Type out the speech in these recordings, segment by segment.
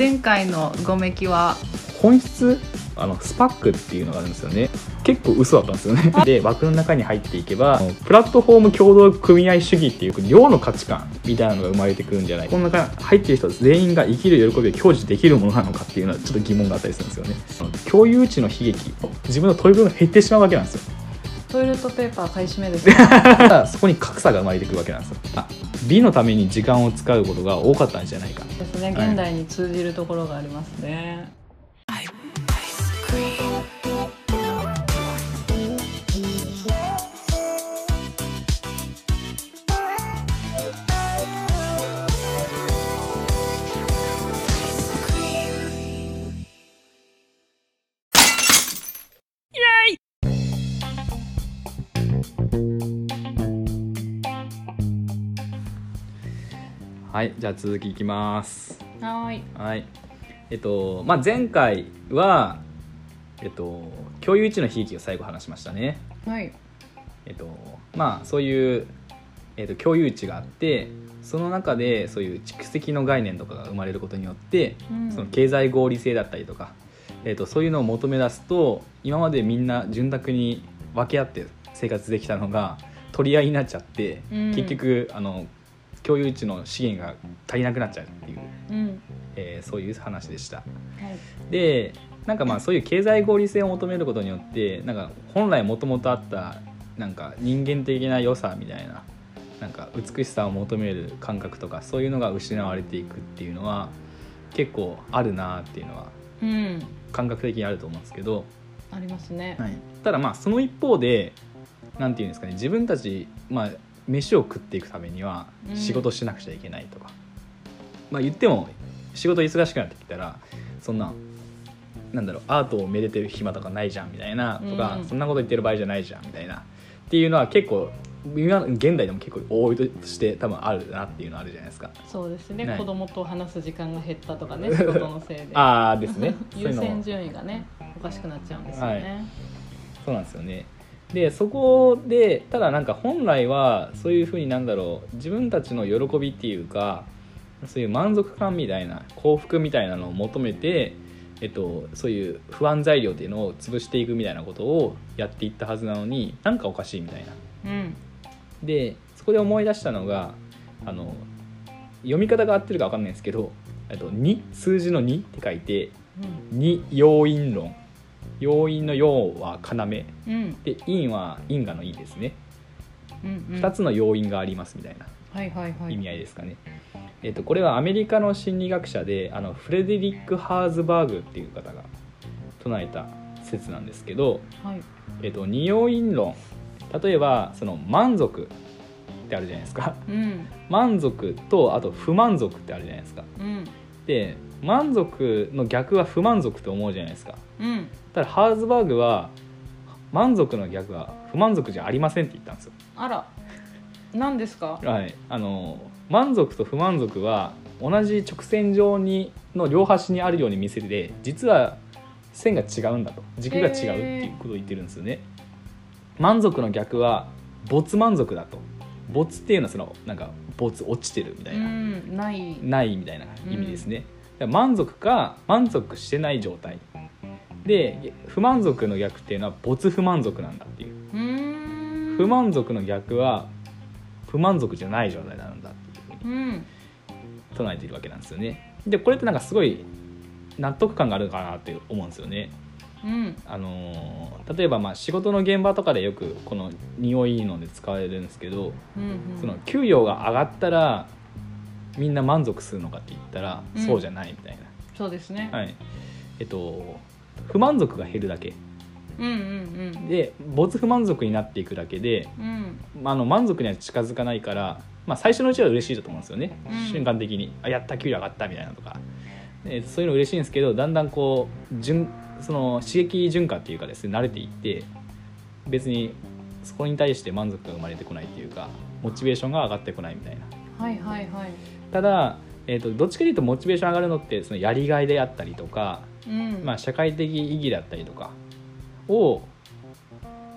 前回のごめきは本質？あのスパックっていうのがあるんですよね。結構嘘だったんですよね。で枠の中に入っていけばプラットフォーム共同組合主義っていう量の価値観みたいなのが生まれてくるんじゃないこの中に入っている人全員が生きる喜びを享受できるものなのかっていうのはちょっと疑問があったりするんですよね。共有値の悲劇自分の問い分が減ってしまうわけなんですよ。トイレットペーパー買い占めですね。そこに格差が生まれてくるわけなんですよ。あ美のために時間を使うことが多かったんじゃないか。ですね。現代に通じるところがありますね、はいじゃあ続きいきます。はーい。はい。えっとまあ前回はえっと共有値の悲劇を最後話しましたね。はい。えっとまあそういう、えっと、共有値があってその中でそういう蓄積の概念とかが生まれることによって、うん。その経済合理性だったりとか、えっと、そういうのを求め出すと今までみんな潤沢に分け合って生活できたのが取り合いになっちゃって、うん。結局あの共有値の資源が足りなくなっちゃうっていう、うん。えーそういう話でした。はい。でなんかまあそういう経済合理性を求めることによってなんか本来もともとあったなんか人間的な良さみたいななんか美しさを求める感覚とかそういうのが失われていくっていうのは結構あるなっていうのはうん。感覚的にあると思うんですけど、ありますね、ただまあその一方でなんていうんですかね自分たちまあ飯を食っていくためにはうん。仕事しなくちゃいけないとか、まあ言っても仕事忙しくなってきたらそんななんだろうアートをめでてる暇とかないじゃんみたいなとか、うん。そんなこと言ってる場合じゃないじゃんみたいなっていうのは結構今現代でも結構多いとして多分あるなっていうのあるじゃないですか。そうですね、はい。子供と話す時間が減ったとかね 仕事のせいで。ああですね。優先順位がねおかしくなっちゃうんですよね、そうなんですよねでそこでただなんか本来はそういうふうになんだろう自分たちの喜びっていうかそういう満足感みたいな幸福みたいなのを求めて、えっと、そういう不安材料っていうのを潰していくみたいなことをやっていったはずなのになんかおかしいみたいな。うん。でそこで思い出したのがあの読み方が合ってるか分かんないんですけどえっと2数字の2って書いて2要因論要因の要は要。うん。うんで因は因果の因ですね、うんうん。2つの要因がありますみたいな意味合いですかね、えっとこれはアメリカの心理学者であのフレデリック・ハーズバーグっていう方が唱えた説なんですけど、はい。えっと二要因論。例えばその満足ってあるじゃないですか。うん。満足とあと不満足ってあるじゃないですか。うん。で満足の逆は不満足と思うじゃないですか。うん。ただハーズバーグは満足の逆は不満足じゃありませんって言ったんですよ。あら。何ですか？はい、あの満足と不満足は同じ直線上にの両端にあるように見せて実は線が違うんだと。軸が違うっていうことを言ってるんですよね。満足の逆は没満足だと。没っていうのはそのなんか没落ちてるみたういな、んない。ないみたいな意味ですね。だから満足か満足してない状態。で不満足の逆っていうのは没不満足なんだっていう。不満足の逆は不満足じゃない状態なんだっていうふうにうん。唱えているわけなんですよね。でこれってなんかすごい納得感があるかなって思うんですよね。うん。あのー例えばまあ仕事の現場とかでよくこの匂いので使われるんですけどうんその給与が上がったらみんな満足するのかって言ったらうん。そうじゃないみたいそうですね。な、はい。えっと不満足が減るだけ。うんうんで没不満足になっていくだけでうん。うんまあ、あの満足には近づかないから、まあ、最初のうちは嬉しいと思うんですよね、うん。瞬間的に。あやった給料上がったみたいなとか。でそういうの嬉しいんですけどだんだんこう順その刺激循環っていうかですね慣れていって別にそこに対して満足が生まれてこないっていうかモチベーションが上がってこないみたいな。はいはいはいただ、えー、とどっちかというとモチベーション上がるのってそのやりがいであったりとか、うん。まあ、社会的意義だったりとかを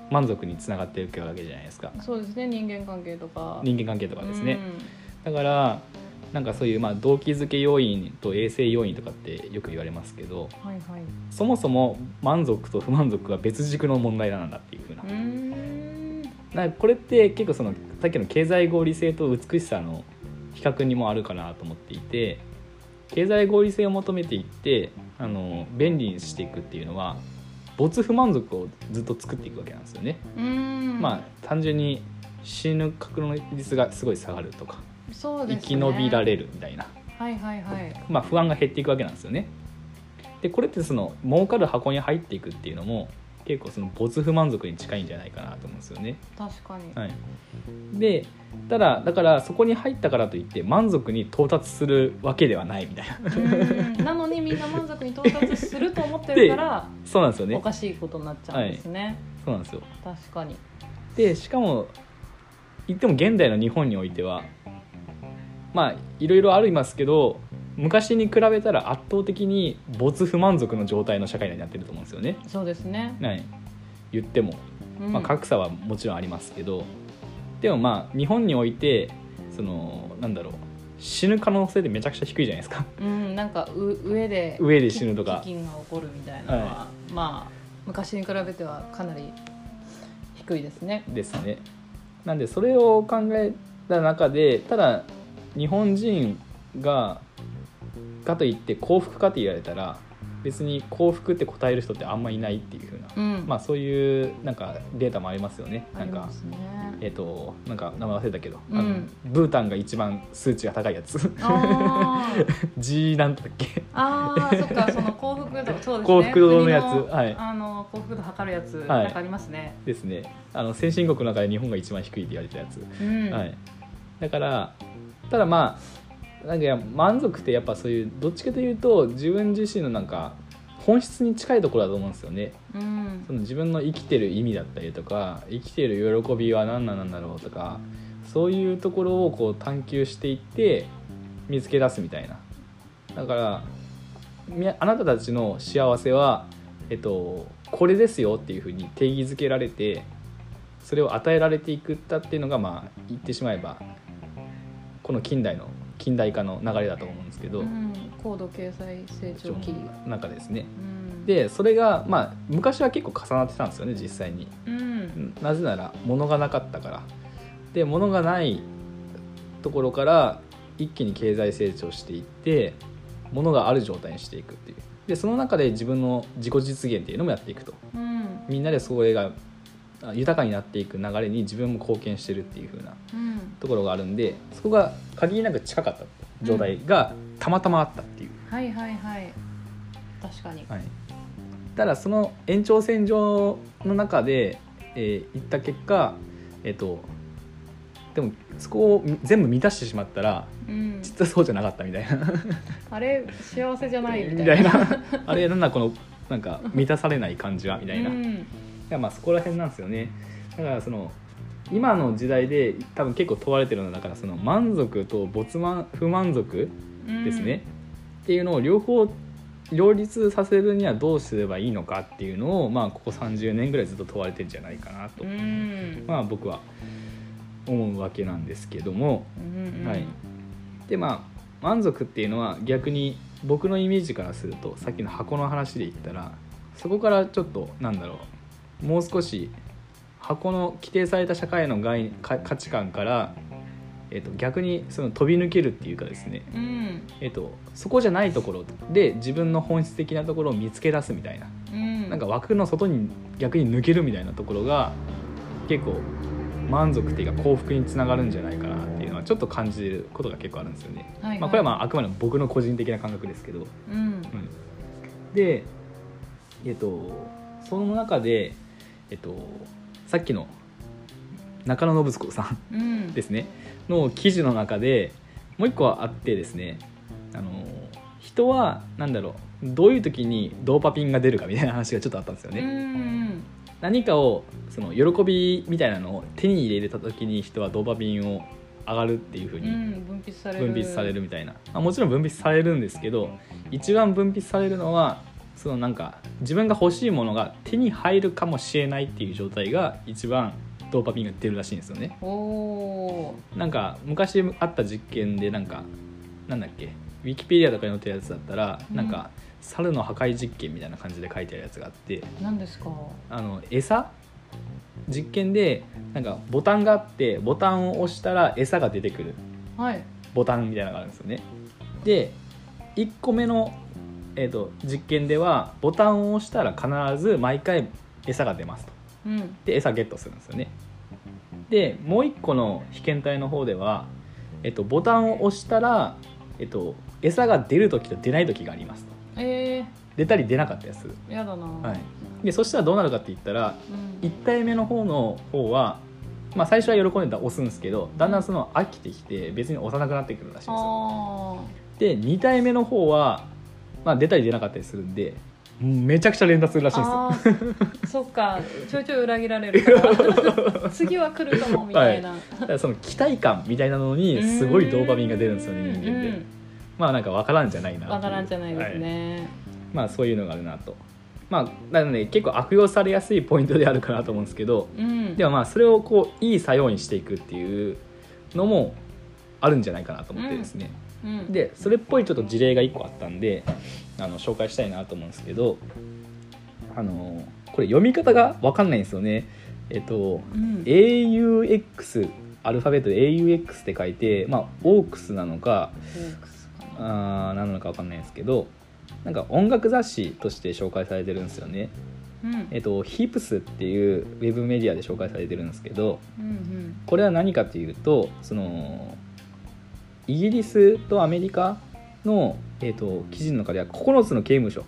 満足につながっていくわけじゃないですか。そうですね人間関係とか。人間関係とかですね、だからなんかそういうまあ動機づけ要因と衛生要因とかってよく言われますけどはいはい。そもそも満足と不満足は別軸の問題なんだっていうふうな。うーん。なこれって結構そのさっきの経済合理性と美しさの比較にもあるかなと思っていて経済合理性を求めていってあの便利にしていくっていうのは没不満足をずっと作っていくわけなんですよね。まあ単純に死ぬ確率がすごい下がるとか、そうです生ねき延びられるみたいな、はいはいはいまあ、不安が減っていくわけなんですよね。でこれってその儲かる箱に入っていくっていうのも結構その没不満足に近いんじゃないかなと思うんですよね。確かに、はい、でただだからそこに入ったからといって満足に到達するわけではないみたいな。なのにみんな満足に到達すると思ってるからおそうなんですよね。かしいことになっちゃうんですね、そうなんですよ。確かに。でしかも言っても現代の日本においてはまあいろいろありますけど昔に比べたら圧倒的に没不満足の状態の社会になってると思うんですよね、そうですね、はい、言っても、うん。まあ、格差はもちろんありますけど。でもまあ日本においてそのなんだろう。死ぬ可能性ってめちゃくちゃ低いじゃないですか。うん、なんかう上で上で死ぬとか。飢饉が起こるみたいなのは、はまあ昔に比べてはかなり低いですね。ですね。なんでそれを考えた中でただ日本人がかといって幸福かって言われたら別に幸福って答える人ってあんまいないっていうふうな、うん。まあそういうなんかデータもありますよね。なんかえっ、となんか名前忘れたけど、うん。あのブータンが一番数値が高いやつ。あー。G なんだっけ？あーそっかその 幸福度そうですね。幸福度のやつ。国はい。あの幸福度測るやつ、はい。なんかありますね。ですね。あの先進国の中で日本が一番低いって言われてたやつ。うん、はい、だからただまあなんか満足ってやっぱそういうどっちかというと自分自身のなんか本質に近いところだと思うんですよね。うん。その自分の生きてる意味だったりとか生きてる喜びは何なんだろうとかそういうところをこう探求していって見つけ出すみたいな。だからみあなたたちの幸せは、えっと、これですよっていうふうに定義づけられてそれを与えられていくったっていうのがまあ言ってしまえばこの近代の近代化の流れだと思うんですけど、うん、高度経済成長期、中ですね。うん、でそれがまあ昔は結構重なってたんですよね実際に。うん。なぜなら物がなかったから。で物がないところから一気に経済成長していって物がある状態にしていくっていう。でその中で自分の自己実現っていうのもやっていくと。うん。みんなでそれがあ豊かになっていく流れに自分も貢献してるっていう風なうん。ところがあるんでそこが限りなく近かった状態がたまたまあったっていう、はいはいはい。確かに。はい、ただその延長線上の中で、えー、行った結果えっ、とでもそこを全部満たしてしまったらうん。実はそうじゃなかったみたいな。あれ幸せじゃないみみたいな。あれなんだこのなんか満たされない感じはみたいな、いうんやまあそこら辺なんですよね。だからその今の時代で多分結構問われてるのはだからその満足と没満不満足うんですね、っていうのを両方両立させるにはどうすればいいのかっていうのを、まあ、ここ30年ぐらいずっと問われてるんじゃないかなと、うん。まあ、僕は思うわけなんですけども、うんうん。はい、でまあ満足っていうのは逆に僕のイメージからするとさっきの箱の話で言ったらそこからちょっとなんだろうもう少し箱の規定された社会の概か価値観から、えっと逆にその飛び抜けるっていうかですね。うん。えっと、そこじゃないところで自分の本質的なところを見つけ出すみたいな。うん。なんか枠の外に逆に抜けるみたいなところが結構満足っていうか幸福につながるんじゃないかなっていうのはちょっと感じることが結構あるんですよね。はいはい。まあ、これはまああくまでも僕の個人的な感覚ですけど、うん。うん、でえっとその中でえっとさっきの中野信子さんうん。ですね。の記事の中でもう一個あってですねあの人はなんだろうどういう時にドーパミンが出るかみたいな話がちょっとあったんですようね、ん何かをその喜びみたいなのを手に入れた時に人はドーパミンを上がるっていう風にうん分泌される。分泌されるみたいな、まあ、もちろん分泌されるんですけど一番分泌されるのはそのなんか自分が欲しいものが手に入るかもしれないっていう状態が一番ドーパミンが出るらしいんですよね。なんか昔あった実験でなんかなんだっけウィキペディアとかに載ってるやつだったら、うん。なんか猿の破壊実験みたいな感じで書いてあるやつがあって何ですか？あの餌実験でなんかボタンがあってボタンを押したら餌が出てくるはい。ボタンみたいなのがあるんですよね。で1個目の、えー、と実験ではボタンを押したら必ず毎回餌が出ますと。うん。で餌ゲットするんですよね。でもう1個の被験体の方では、えっと、ボタンを押したら、えっと、餌が出る時と出ない時がありますと。え出たり出なかったりする、ー、やだな。はい、でそしたらどうなるかって言ったらうん。1体目の方の方は、まあ、最初は喜んでたら押すんですけどだんだんその飽きてきて別に押さなくなってくるらしいんですよ。あで2体目の方は、まあ、出たり出なかったりするんで。うんめちゃくちゃ連打するらしいんですよ。そっか。ちょいちょい裏切られるから。次は来るかもみたいな、だからその期待感みたいなのにすごいドーパミンが出るんですよね人間って、まあなんか分からんじゃないなわからんじゃないですはい。ね、まあそういうのがあるなと。まあなので結構悪用されやすいポイントであるかなと思うんですけどうん。でもまあそれをこういい作用にしていくっていうのもあるんじゃないかなと思ってですね、うん、でそれっぽいちょっと事例が1個あったんであの紹介したいなと思うんですけどあのこれ読み方が分かんないんですよね。えっとうん、AUX アルファベットで AUX って書いてまあオークスなのかあなのか分かんないですけどなんか音楽雑誌として紹介されてるんですよね。うん。えっとヒープスっていうウェブメディアで紹介されてるんですけどうん。これは何かっていうとそのイギリスとアメリカの、えー、と記事の中では9つの刑務所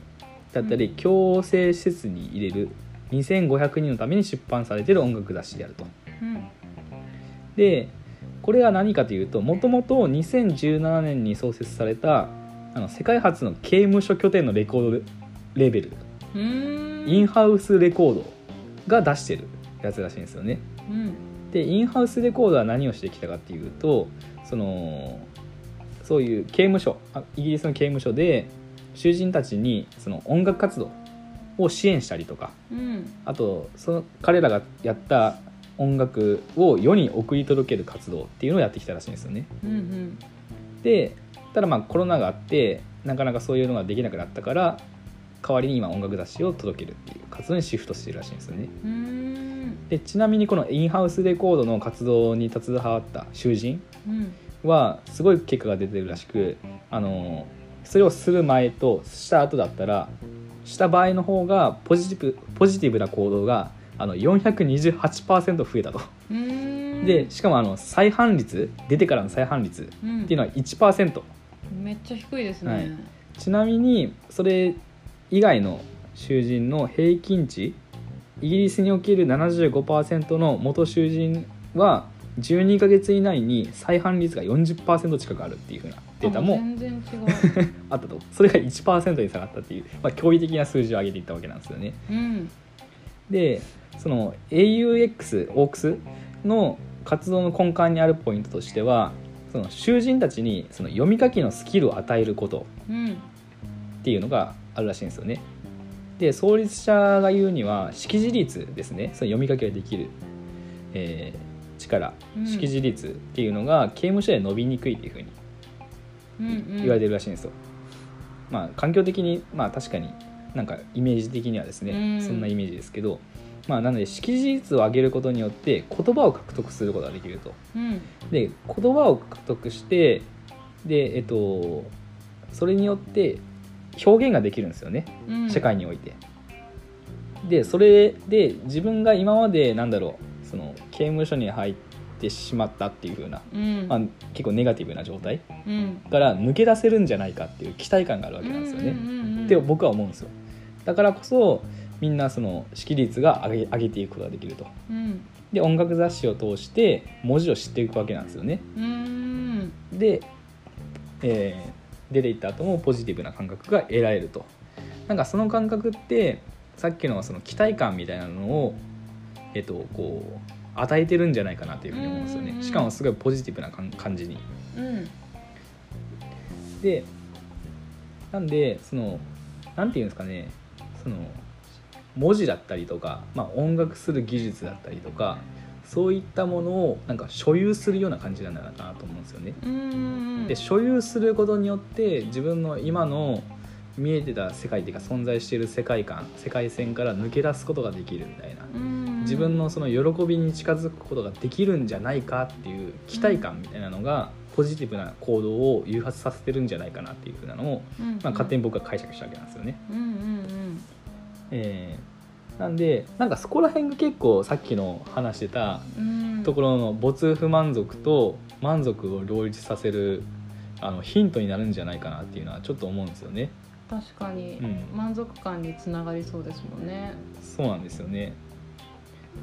だったり、うん。強制施設に入れる2500人のために出版されてる音楽雑誌であると。うん。でこれは何かというともともと2017年に創設されたあの世界初の刑務所拠点のレコードレーベル。インハウスレコードが出してるやつらしいんですよね。うんでインハウスレコードは何をしてきたかっていうとそのそういう刑務所あイギリスの刑務所で囚人たちにその音楽活動を支援したりとかうんあとその彼らがやった音楽を世に送り届ける活動っていうのをやってきたらしいんですよね。うんうんでただまあコロナがあってなかなかそういうのができなくなったから代わりに今音楽雑誌を届けるっていう活動にシフトしてるらしいんですよね。うーんでちなみにこのインハウスレコードの活動に携わった囚人うん。はすごい結果が出てるらしくあのそれをする前とした後だったらした場合の方がポジティブポジティブな行動があの428%増えたと。でしかもあの再犯率出てからの再犯率っうん。ていうのは1%めっちゃ低いですね、はい。ちなみにそれ以外の囚人の平均値イギリスにおける75%の元囚人は12ヶ月以内に再犯率が40%近くあるっていう風なデータも あったと。それが1%に下がったっていう、まあ、驚異的な数字を上げていったわけなんですよね。うん。でその AUX オークスの活動の根幹にあるポイントとしてはその囚人たちにその読み書きのスキルを与えることうん。っていうのがあるらしいんですよねで創立者が言うには識字率ですね。その読み書きができる、えー力。うん。識字率っていうのが刑務所で伸びにくいっていうふうにうんうん。言われてるらしいんですよ、まあ環境的にまあ確かになんかイメージ的にはですね、うん。そんなイメージですけどまあなので識字率を上げることによって言葉を獲得することができると。うん。で言葉を獲得してでえっとそれによって表現ができるんですよねうん社会において。でそれで自分が今までなんだろうその刑務所に入ってしまったっていう風な、うんまあ、結構ネガティブな状態うんから抜け出せるんじゃないかっていう期待感があるわけなんですよね。って僕は思うんですよ。だからこそみんなその識率が上げ上げていくことができると。うんで音楽雑誌を通して文字を知っていくわけなんですよね。うんで、えー出ていった後もポジティブな感覚が得られると。なんかその感覚ってさっきのその期待感みたいなのを、えっとこう与えてるんじゃないかなというふうに思うんですよね。しかもすごいポジティブな感感じに。うん。でなんでそのなんていうんですかね。その文字だったりとか、まあ、音楽する技術だったりとかそういったものをなんか所有するような感じなんだなと思うんですよね。で所有することによって自分の今の見えてた世界っていうか存在している世界観世界線から抜け出すことができるみたいな。うん。自分のその喜びに近づくことができるんじゃないかっていう期待感みたいなのがポジティブな行動を誘発させてるんじゃないかなっていうふうなのを、まあ、勝手に僕は解釈したわけなんですよね。えーなんでなんかそこら辺が結構さっきの話してたうんところの没不満足と満足を両立させるあのヒントになるんじゃないかなっていうのはちょっと思うんですよね。確かにうん満足感につながりそうですもんね。そうなんですよね。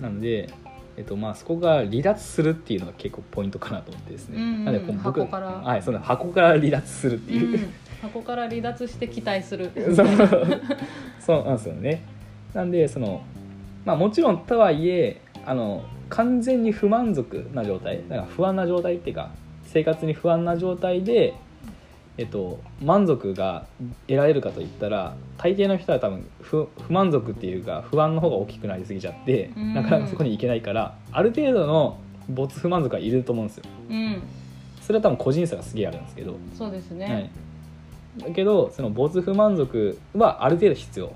なので、えっとまあ、そこが離脱するっていうのが結構ポイントかなと思ってですね。うんうんなので箱からはい、その箱から離脱するっていう。うん箱から離脱して期待する。そうそうなんですよね。なんでその、まあ、もちろんとはいえあの完全に不満足な状態だから不安な状態っていうか生活に不安な状態で、えっと、満足が得られるかといったら大抵の人は多分不不満足っていうか不安の方が大きくなりすぎちゃってうんなかなかそこに行けないからある程度の没不満足はいると思うんですよ。うん、それは多分個人差がすげえあるんですけど。そうですはいね。、だけどその没不満足はある程度必要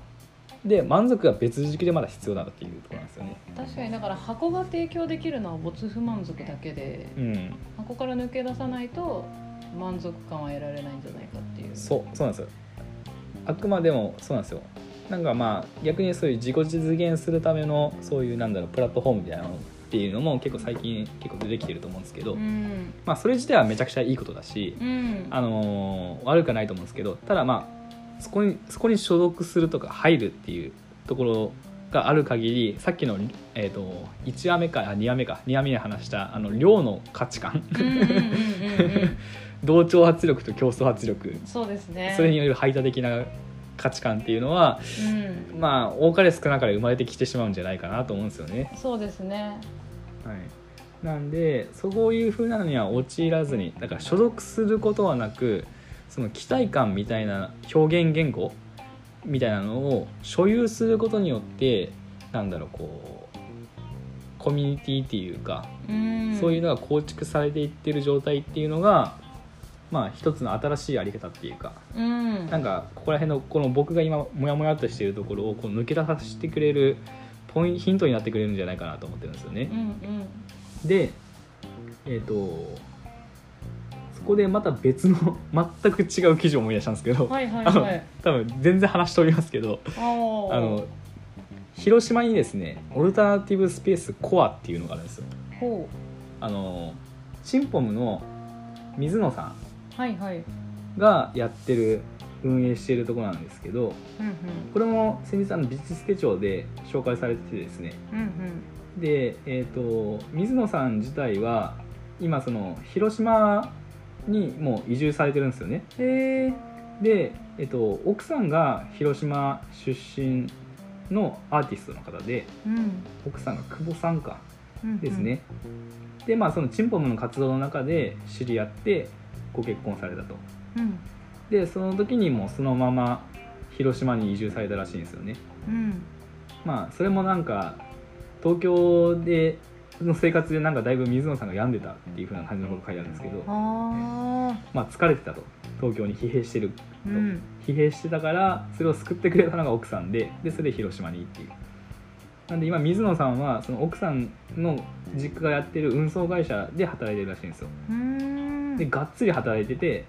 で満足が別軸でまだ必要だっていうところなんですよね。確かに。だから箱が提供できるのは没不満足だけで、うん。箱から抜け出さないと満足感は得られないんじゃないかっていう。そうそうなんですよ。あくまでもそうなんですよ。なんかまあ逆にそういう自己実現するためのそういうなんだろうプラットフォームみたいなのっていうのも結構最近結構出てきてると思うんですけど、うん、まあそれ自体はめちゃくちゃいいことだし、うん、あのー悪くはないと思うんですけどただまあそこにそこに所属するとか入るっていうところがある限りさっきの、えー、と1話目かあ2話目か2話目に話したあの量の価値観同調圧力と競争圧力そうですね。それによる排他的な価値観っていうのはうん、まあ多かれ少なかれ生まれてきてしまうんじゃないかなと思うんですよね。そうですね。はい、なんでそういうふうなのには陥らずにだから所属することはなくその期待感みたいな表現言語みたいなのを所有することによってなんだろうこうコミュニティっていうか、うん、そういうのが構築されていってる状態っていうのがまあ一つの新しいあり方っていうかうん、なんかここら辺のこの僕が今モヤモヤっとしているところをこう抜け出させてくれるポインヒントになってくれるんじゃないかなと思ってるんですよね。う。んでえっ、とそこでまた別の 全く違う記事を思い出したんですけど、うん、はいはいあのはい。多分全然話しておりますけどあの広島にですねオルタナティブスペースコアっていうのがあるんですよ。ほあのチンポムの水野さう、はいはい。んがやってる運営しているところなんですけどうんこれも先日あの美術手帳で紹介されててですねうんうんで、えー、と水野さん自体は今その広島にもう移住されてるんですよねうん。へえ。で、えー、と奥さんが広島出身のアーティストの方でうん。奥さんが久保さんかうんうんです。ね、でまあそのチンポムの活動の中で知り合ってご結婚されたとうんでその時にもうそのまま広島に移住されたらしいんですよねうんまあそれもなんか東京での生活でなんかだいぶ水野さんが病んでたっていう風な感じのこと書いてあるんですけど。まあ、疲れてたと東京に疲弊してると、うん疲弊してたからそれを救ってくれたのが奥さんででそれで広島にっていうなんで今水野さんはその奥さんの実家がやってる運送会社で働いてるらしいんですようーん。でがっつり働いてて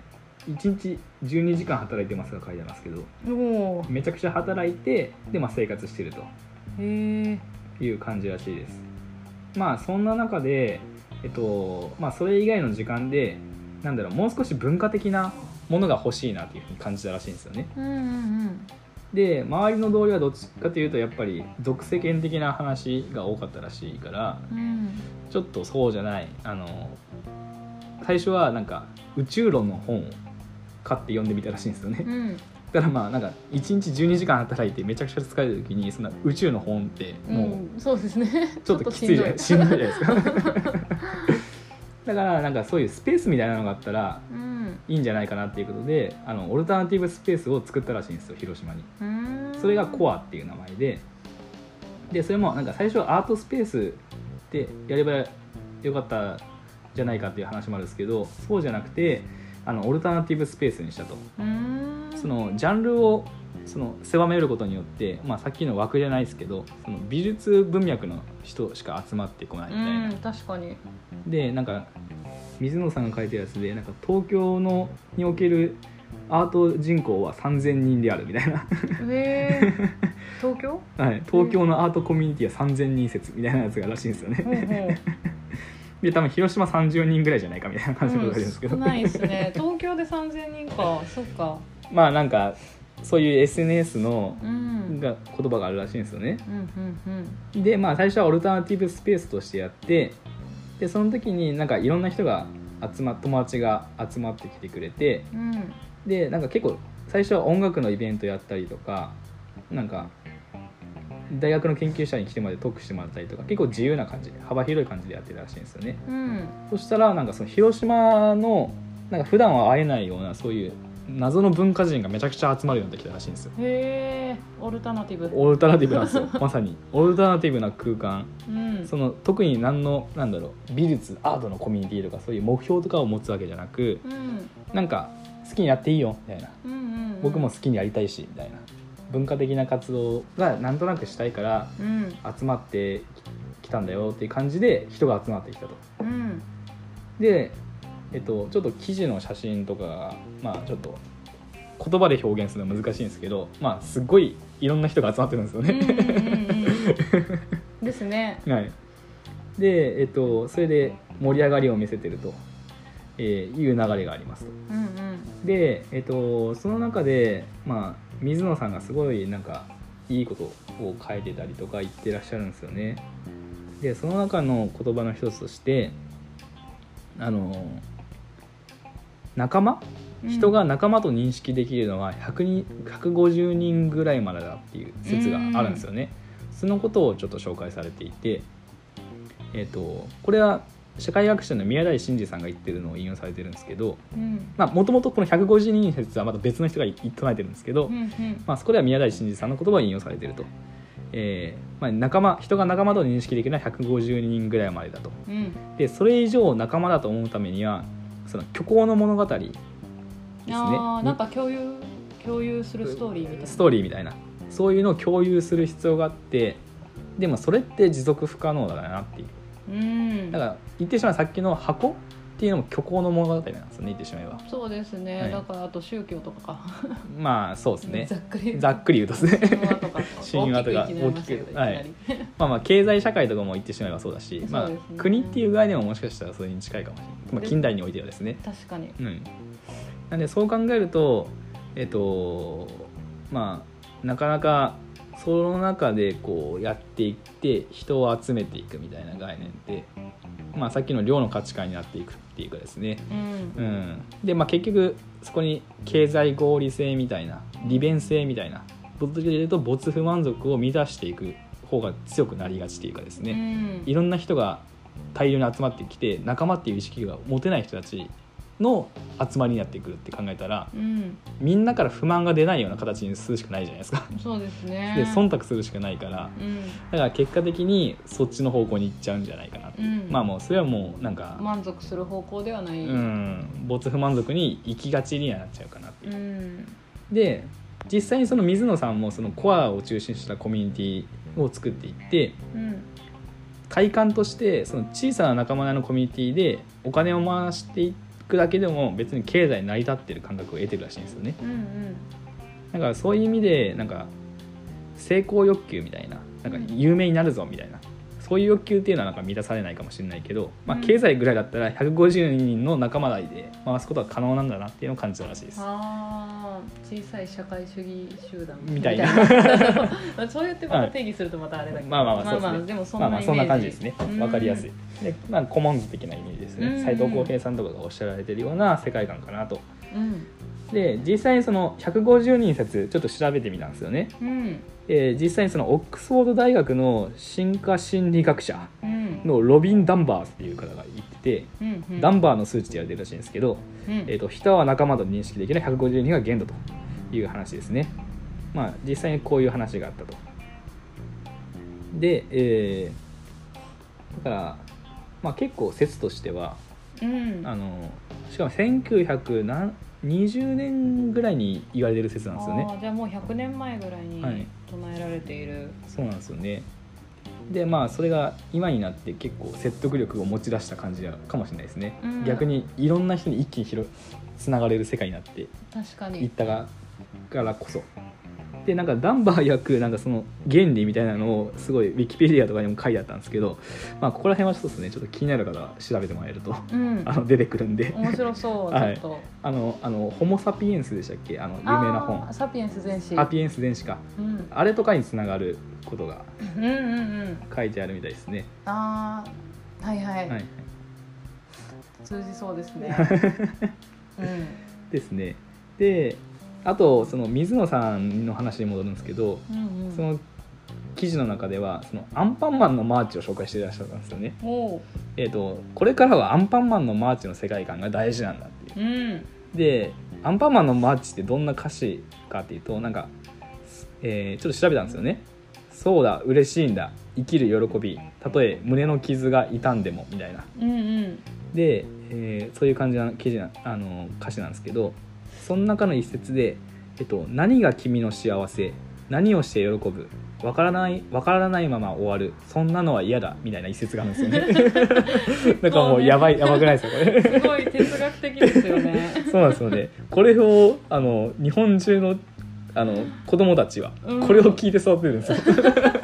1日12時間働いてますが書いてありますけど。めちゃくちゃ働いてで、まあ、生活してるとへえ。いう感じらしいですまあそんな中でえっとまあそれ以外の時間でなんだろうもう少し文化的なものが欲しいなっていうふうに感じたらしいんですよねうんうんで周りの同僚はどっちかというとやっぱり俗世間的な話が多かったらしいからうん。うん。ちょっとそうじゃないあの最初はなんか宇宙論の本を買って読んでみたらしいんですよねうん。だからまあなんか1日12時間働いてめちゃくちゃ疲れた時にそんな宇宙の本ってもう、うん、そうですね。ちょっときついじゃない。しんどいじゃないですか。だからなんかそういうスペースみたいなのがあったらうん。いいんじゃないかなっていうことであのオルタナティブスペースを作ったらしいん。ですよ広島に。それがコアっていう名前で。でそれもなんか最初はアートスペースでやればよかったじゃないかっていう話もあるんですけどそうじゃなくてあのオルタナティブスペースにしたと。うーんそのジャンルをその狭めることによって、まあ、さっきの枠じゃないですけどその美術文脈の人しか集まってこないみたいな。うん確かに。でなんか水野さんが書いてるやつでなんか東京のにおけるアート人口は3000人であるみたいな、へえ 東京？はい、東京のアートコミュニティは3000人説みたいなやつがらしいんですよね。で多分広島30人ぐらいじゃないかみたいな感じのことがあるんですけど、少ないですね。東京で3000人か。そっかまあなんかそういう SNS のうん。が言葉があるらしいんですよね。でまあ最初はオルタナティブスペースとしてやってでその時になんかいろんな人が集ま友達が集まってきてくれてうん。でなんか結構最初は音楽のイベントやったりとかなんか大学の研究者に来てまでトークしてもらったりとか結構自由な感じ幅広い感じでやってるらしいんですよね。うん。そしたらなんかその広島のなんか普段は会えないようなそういう謎の文化人がめちゃくちゃ集まるようになってきたらしいんですよ。へえオルタナティブ。オルタナティブなんですよ。まさに。オルタナティブな空間。うん。その特に何のなんだろう美術アートのコミュニティとかそういう目標とかを持つわけじゃなくうん。なんか好きにやっていいよみたいな。うんうんうん。僕も好きにやりたいしみたいな。文化的な活動がなんとなくしたいからうん。集まってきたんだよっていう感じで人が集まってきたと。うん。で、えっと、ちょっと記事の写真とかがまあちょっと言葉で表現するのは難しいんですけどまあすっごいいろんな人が集まってるんですよね、ですね。はい。でえっとそれで盛り上がりを見せてると、えーいう流れがありますと。うんうん。で、えっと、その中で、まあ、水野さんがすごいなんかいいことを書いてたりとか言ってらっしゃるんですよね。でその中の言葉の一つとしてあの仲間？うん。人が仲間と認識できるのは100人150人ぐらいまでだっていう説があるんですよね、そのことをちょっと紹介されていて、えっとこれは社会学者の宮台真司さんが言ってるのを引用されてるんですけど、うん。もともとこの150人説はまた別の人が唱えてるんですけど、うんうん。まあ、そこでは宮台真司さんの言葉が引用されていると、えーまあ、仲間人が仲間と認識できるのは150人ぐらいまでだと。うん。でそれ以上仲間だと思うためにはその虚構の物語ですね。あーなんか共有共有するストーリーみたいな。ストーリーみたいな。そういうのを共有する必要があってでもそれって持続不可能だなっていう。うん。だから言ってしまえばさっきの箱っていうのも虚構の物語なんですよね言ってしまえば。そうですね、はい。だからあと宗教とかか。まあそうですね。ざっくりざっくり言うとですね。神話とか。大きくはい。まあまあ経済社会とかも言ってしまえばそうだし、まあ国っていう概念ももしかしたらそれに近いかもしれない、まあ、で近代においてはですね。確かに。うん。なんでそう考えるとえっとまあなかなかその中でこうやっていって人を集めていくみたいな概念って、まあ、さっきの量の価値観になっていくっていうかですね。うん。うん、で、まあ、結局そこに経済合理性みたいな利便性みたいな物理で言うと没不満足を満たしていく方が強くなりがちというかですね、うん。いろんな人が大量に集まってきて仲間っていう意識が持てない人たちの集まりになってくるって考えたらうん。みんなから不満が出ないような形にするしかないじゃないですか。そうですね。で忖度するしかないから。うん。だから結果的にそっちの方向に行っちゃうんじゃないかなっていう、うん。まあもうそれはもうなんか、満足する方向ではない、うん。没不満足に行きがちにはなっちゃうかなっていう。う。ん。で実際にその水野さんもそのコアを中心としたコミュニティを作っていってうん。体感としてその小さな仲間のコミュニティでお金を回していくだけでも別に経済成り立ってる感覚を得てるらしいんですよね。うんうん。だからそういう意味でなんか成功欲求みたいななんか有名になるぞみたいなそういう欲求っていうのはなんか満たされないかもしれないけど、まあ、うん経済ぐらいだったら150人の仲間内で回すことは可能なんだなっていうのを感じたらしいです。あー小さい社会主義集団みたいな。な。そうやってまた定義するとまたあれだけど、まあまあまあそうですね。でもそんまあまあそんな感じですね。わかりやすい。で、まあ、コモンズ的なイメージですうん。ね斎藤浩平さんとかがおっしゃられてるような世界観かなと。うんで実際にその150人説ちょっと調べてみたんですよね、うん。えー実際にそのオックスフォード大学の進化心理学者うん。のロビン・ダンバースっていう方が言ってて、うんうん。ダンバーの数値って言われてるらしいんですけど、うん。えー、と人は仲間と認識できる150人が限度という話ですね。まあ実際にこういう話があったと。で、えーだから、まあ、結構説としてはうん。あのしかも1920年ぐらいに言われてる説なんですよね。じゃあもう100年前ぐらいにはい。唱えられている、そうなんですよね。でまあそれが今になって結構説得力を持ち出した感じかもしれないですね、うん。逆にいろんな人に一気に広つながれる世界になって確かに。いったがからこそでなんかダンバー役なんかその原理みたいなのをすごいウィキペディアとかにも書いてあったんですけど、まあ、ここら辺はちょっとですねちょっと気になる方は調べてもらえるとうん。あの出てくるんで。面白そう ちょはいっと、あのあのホモ・サピエンスでしたっけ？あの有名な本。サピエンス全史。サピエンス電子か。うん、あれとかにつながることがうんうんうん書いてあるみたいですね、ああはい。はい、はい、通じそうですね。うん。ですね。であとその水野さんの話に戻るんですけどうんうん。その記事の中ではそのアンパンマンのマーチを紹介していらっしゃったんですよね。えー、とこれからはアンパンマンのマーチの世界観が大事なんだって。いううん。でアンパンマンのマーチってどんな歌詞かっていうとなんか、えーちょっと調べたんですよね。そうだ嬉しいんだ。生きる喜び。たとえ胸の傷が痛んでもみたいな。うんうん。で、えーそういう感じの記事なあの歌詞なんですけどその中の一節で、えっと「何が君の幸せ何をして喜ぶわからないわからないまま終わるそんなのは嫌だ」みたいな一節があるんですよね。なんかもうやばいやばくないですかこれ。すごい哲学的ですよね。そうなんですよね。これをあの日本中のあの子供たちはうん。これを聞いて育ってるんですよ、なん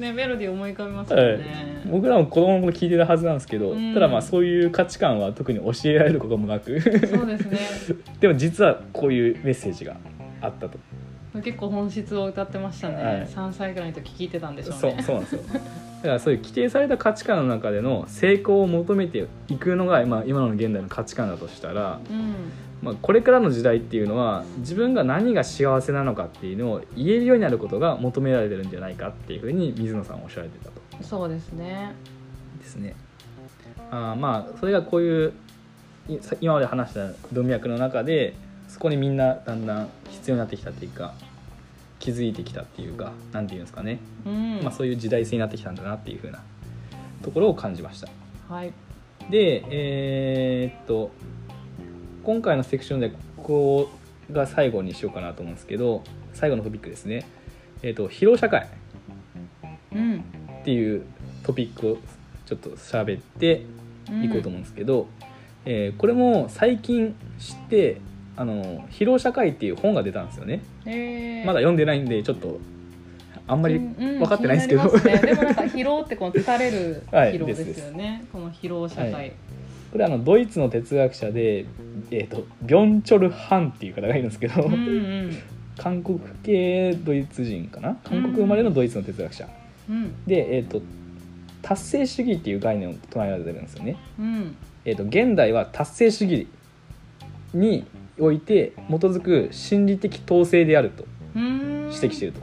ねメロディー思い浮かびますよね、僕らも子供の頃聞いてるはずなんですけど、うん。ただまあそういう価値観は特に教えられることもなく。そうですね。でも実はこういうメッセージがあったと。結構本質を歌ってましたね、はい。3歳ぐらいの時聞いてたんでしょうそうねそうなんですよ。だからそういう規定された価値観の中での成功を求めていくのが、まあ、今の現代の価値観だとしたら、うんまあ、これからの時代っていうのは自分が何が幸せなのかっていうのを言えるようになることが求められてるんじゃないかっていうふうに水野さんはおっしゃられてたと。そうですね。ですね。あーまあそれがこういう今まで話した文脈の中でそこにみんなだんだん必要になってきたっていうか気づいてきたっていうかなんていうんですかね。うん、まあ、そういう時代性になってきたんだなっていう風なところを感じました。はい。でえーっと今回のセクションでここが最後にしようかなと思うんですけど最後のトピックですね。えーっと疲労社会。うん。っていうトピックをちょっと喋っていこうと思うんですけど、えーこれも最近知ってあの疲労社会っていう本が出たんですよね。えー。まだ読んでないんでちょっとあんまりうん分かってないですけど、気になりますね。でもなんか疲労ってこの疲れる はい疲労ですよね、この疲労社会、はいこれあのドイツの哲学者で、えー、とビョンチョル・ハンっていう方がいるんですけど、うんうん。韓国系ドイツ人かな？韓国生まれのドイツの哲学者、うん。で、えー、と達成主義っていう概念を唱えられてるんですよね、うん。えー、と現代は達成主義において基づく心理的統制であるとうん。指摘していると。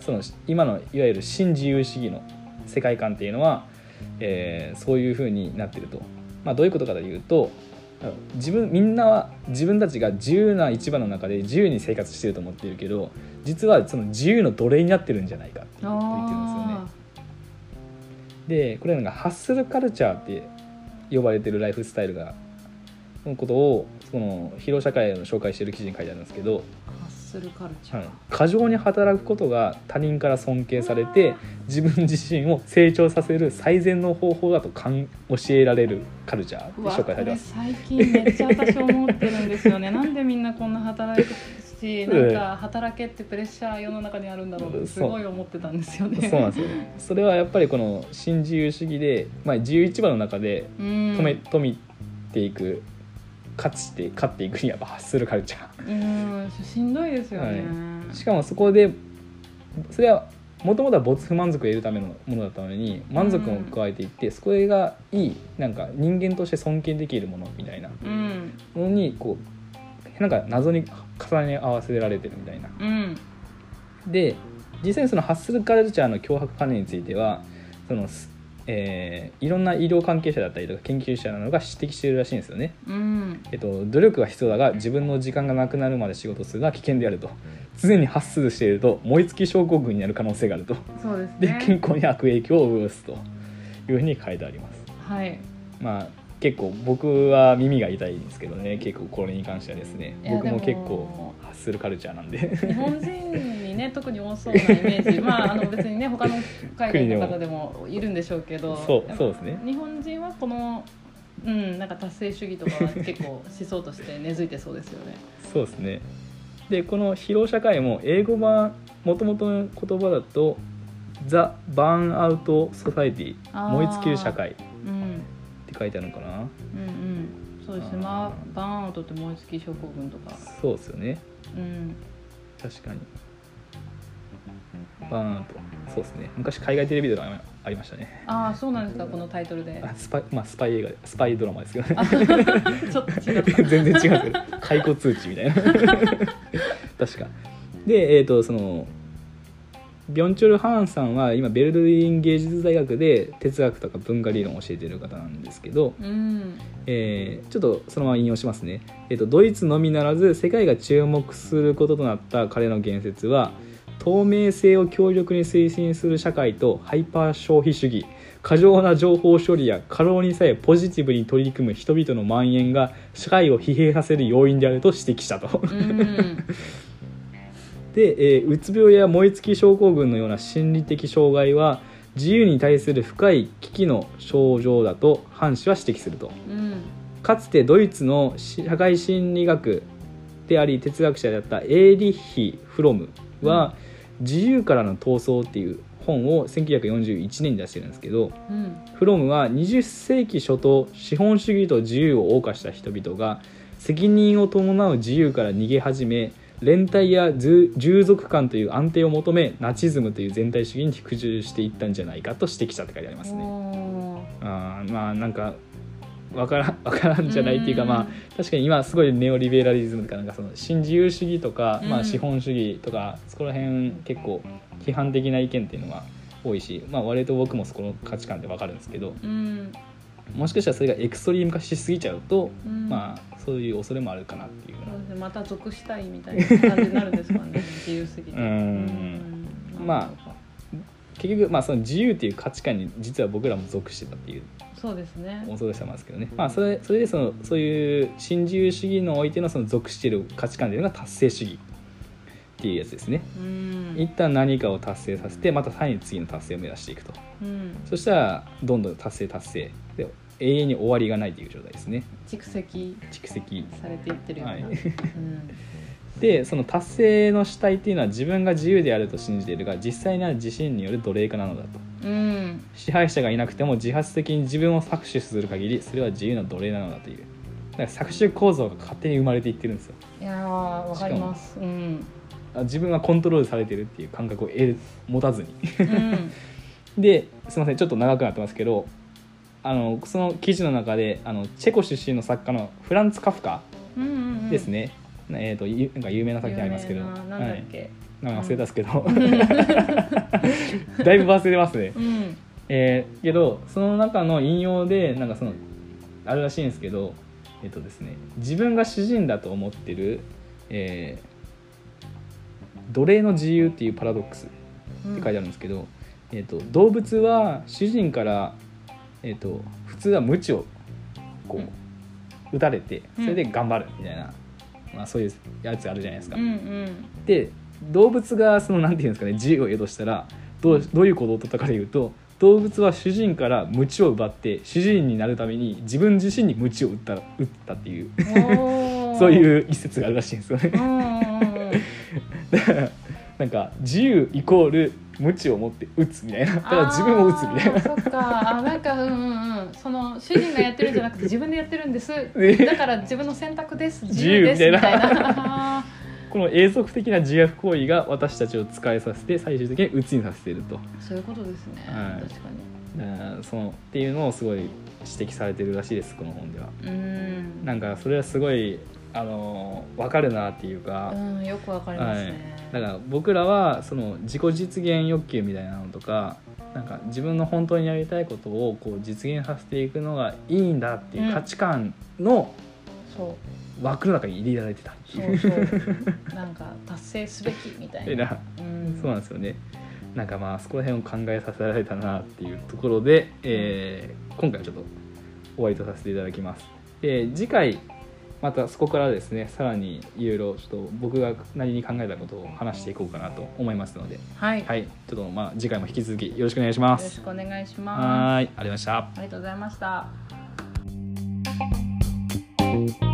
その今のいわゆる新自由主義の世界観っていうのは、えーそういうふうになっていると、まあ、どういうことかというと自分みんなは自分たちが自由な市場の中で自由に生活してると思っているけど実はその自由の奴隷になってるんじゃないかって言ってるんですよねあ。でこれなんかハッスルカルチャーって呼ばれてるライフスタイルがのことをその疲労社会の紹介してる記事に書いてあるんですけど、ーハッスルカルチャー、はい、過剰に働くことが他人から尊敬されて自分自身を成長させる最善の方法だとかん教えられるカルチャー紹介されてます。最近めっちゃ私思ってるんですよね。なんでみんなこんな働くしなんか働けってプレッシャー世の中にあるんだろうってすごい思ってたんですよね。そう。なんですよね。それはやっぱりこの新自由主義で、まあ、自由市場の中でうん。止め、止めていく勝ちて勝っていくにはやっぱハッスルカルチャー。うんしんどいですよね、しかもそこでそれはもともとは没不満足を得るためのものだったのに満足も加えていって、それがいいなんか人間として尊敬できるものみたいな。うん。ものにこうなんか謎に重ね合わせられてるみたいな。うん。で実際にそのハッスルカルチャーの脅迫観念についてはその、えーいろんな医療関係者だったりとか研究者などが指摘しているらしいんですよね。うん。えっと、努力は必要だが自分の時間がなくなるまで仕事するのは危険であると。常にハッスルしていると燃え尽き症候群になる可能性があると。そうですでね健康に悪影響を及ぼすというふうに書いてあります。はい。まあ結構僕は耳が痛いんですけどね結構これに関してはですね。僕も結構発するカルチャーなんで。日本人にね特に多そうなイメージ。まああの別にね他の海外の方でもいるんでしょうけど そうそうですね。日本人はこのうんなんか達成主義とかは結構思想として根付いてそうですよね。そうですね。でこの疲労社会も英語版もともとの言葉だと「ザ・バーンアウト・ソサイティ燃え尽きる社会」っうんて書いてあるのかな。うんうん。そうですね。まあバーンアウトって燃え尽き症候群とか。そうですよね。うん。確かに。バーンアウトそうですね。昔海外テレビドラマありましたね。ああそうなんですかこのタイトルで。あスパイまあスパイ映画でスパイドラマですけどね。あ ちょっと違った 全然違うんですけど 解雇通知みたいな。確か。でえっ、とそのビョンチョル・ハーンさんは今ベルリン芸術大学で哲学とか文化理論を教えてる方なんですけど、うん。えーちょっとそのまま引用しますね、えーとドイツのみならず世界が注目することとなった彼の言説は透明性を強力に推進する社会とハイパー消費主義。過剰な情報処理や過労にさえポジティブに取り組む人々の蔓延が社会を疲弊させる要因であると指摘したと。うん で、えーうつ病や燃え尽き症候群のような心理的障害は自由に対する深い危機の症状だとハン氏は指摘すると。うん。かつてドイツの社会心理学であり哲学者であったエーリッヒ・フロムは「自由からの闘争」っていう本を1941年に出してるんですけどうん。フロムは20世紀初頭資本主義と自由を謳歌した人々が責任を伴う自由から逃げ始め連帯や従従属感という安定を求めナチズムという全体主義に服従していったんじゃないかと指摘したって書いてありますね。あーまあなんかわからんわからんじゃないっていうかうんまあ確かに今すごいネオリベラリズムとかなんかその新自由主義とか、まあ、うん資本主義とかそこら辺結構批判的な意見っていうのが多いし、まあ、割と僕もそこの価値観でわかるんですけどうん。もしかしたらそれがエクストリーム化しすぎちゃうと、うん。まあそういう恐れもあるかなっていう。ようまた属したいみたいな感じになるんですかね。自由すぎて。うん。うん。まあ結局、まあ、その自由っていう価値観に実は僕らも属してたっていう。そうですね。恐ろしさもあるんですけどね、まあ、それそれでそのそういう新自由主義のおいてのその属している価値観というのが達成主義っていうやつですね。うん。一旦何かを達成させてまたさらに次の達成を目指していくと。うん。そしたらどんどん達成達成。で永遠に終わりがないという状態ですね。蓄積蓄積。されていってるような、はい。うん。でその達成の主体っていうのは自分が自由であると信じているが実際には自身による奴隷化なのだと。うん。支配者がいなくても自発的に自分を搾取する限りそれは自由な奴隷なのだという。だから搾取構造が勝手に生まれていってるんですよ。いやーわかります。うん。あ自分はコントロールされてるっていう感覚を得る持たずに。うん。ですいませんちょっと長くなってますけどあのその記事の中であのチェコ出身の作家のフランツ・カフカうんうんうん。ですね、えー、とゆなんか有名な作品ありますけど。有名ななんだっけ、はい、なんか忘れたんですけど、だいぶ忘れてますね、うん。えーけどその中の引用でなんかそのあるらしいんですけどえっ、とですね自分が主人だと思ってる、えー奴隷の自由っていうパラドックスって書いてあるんですけど、えー、と動物は主人から、えー、と普通は鞭をこう打たれてそれで頑張るみたいな、まあ、そういうやつあるじゃないですか。うんうん。で動物がそのなんていうんですかね自由を得としたらどうどういう行動を取ったかというと動物は主人から鞭を奪って主人になるために自分自身に鞭を打った打ったっていう そういう一節があるらしいんですよね。なんか自由イコール鞭を持って打つみたいな。だから自分を打つみたいな。そっか。あなんかうんうんうん。その主人がやってるんじゃなくて自分でやってるんです。ね。だから自分の選択です。自自由です。由みたいな。この永続的な自虐行為が私たちを使いさせて最終的に鬱にさせていると。ーそういうことですね、はい。確かだからそのっていうのをすごい指摘されてるらしいですこの本では。にうん。なんかそれはすごいあの分かるなっていうか、うんよくわかりますね、だから僕らはその自己実現欲求みたいなのとかなんか自分の本当にやりたいことをこう実現させていくのがいいんだっていう価値観のそう。枠の中に入れられてた。っていうそうそう。なんか達成すべきみたいな、みたいな。うん、そうなんですよね。なんかまあそこら辺を考えさせられたなっていうところで、えー今回はちょっと終わりとさせていただきます。で次回またそこからですねさらにいろいろちょっと僕がなりに考えたことを話していこうかなと思いますので、はい、はい、ちょっとまあ次回も引き続きよろしくお願いします。よろしくお願いします。はい、ありがとうございました。ありがとうございました。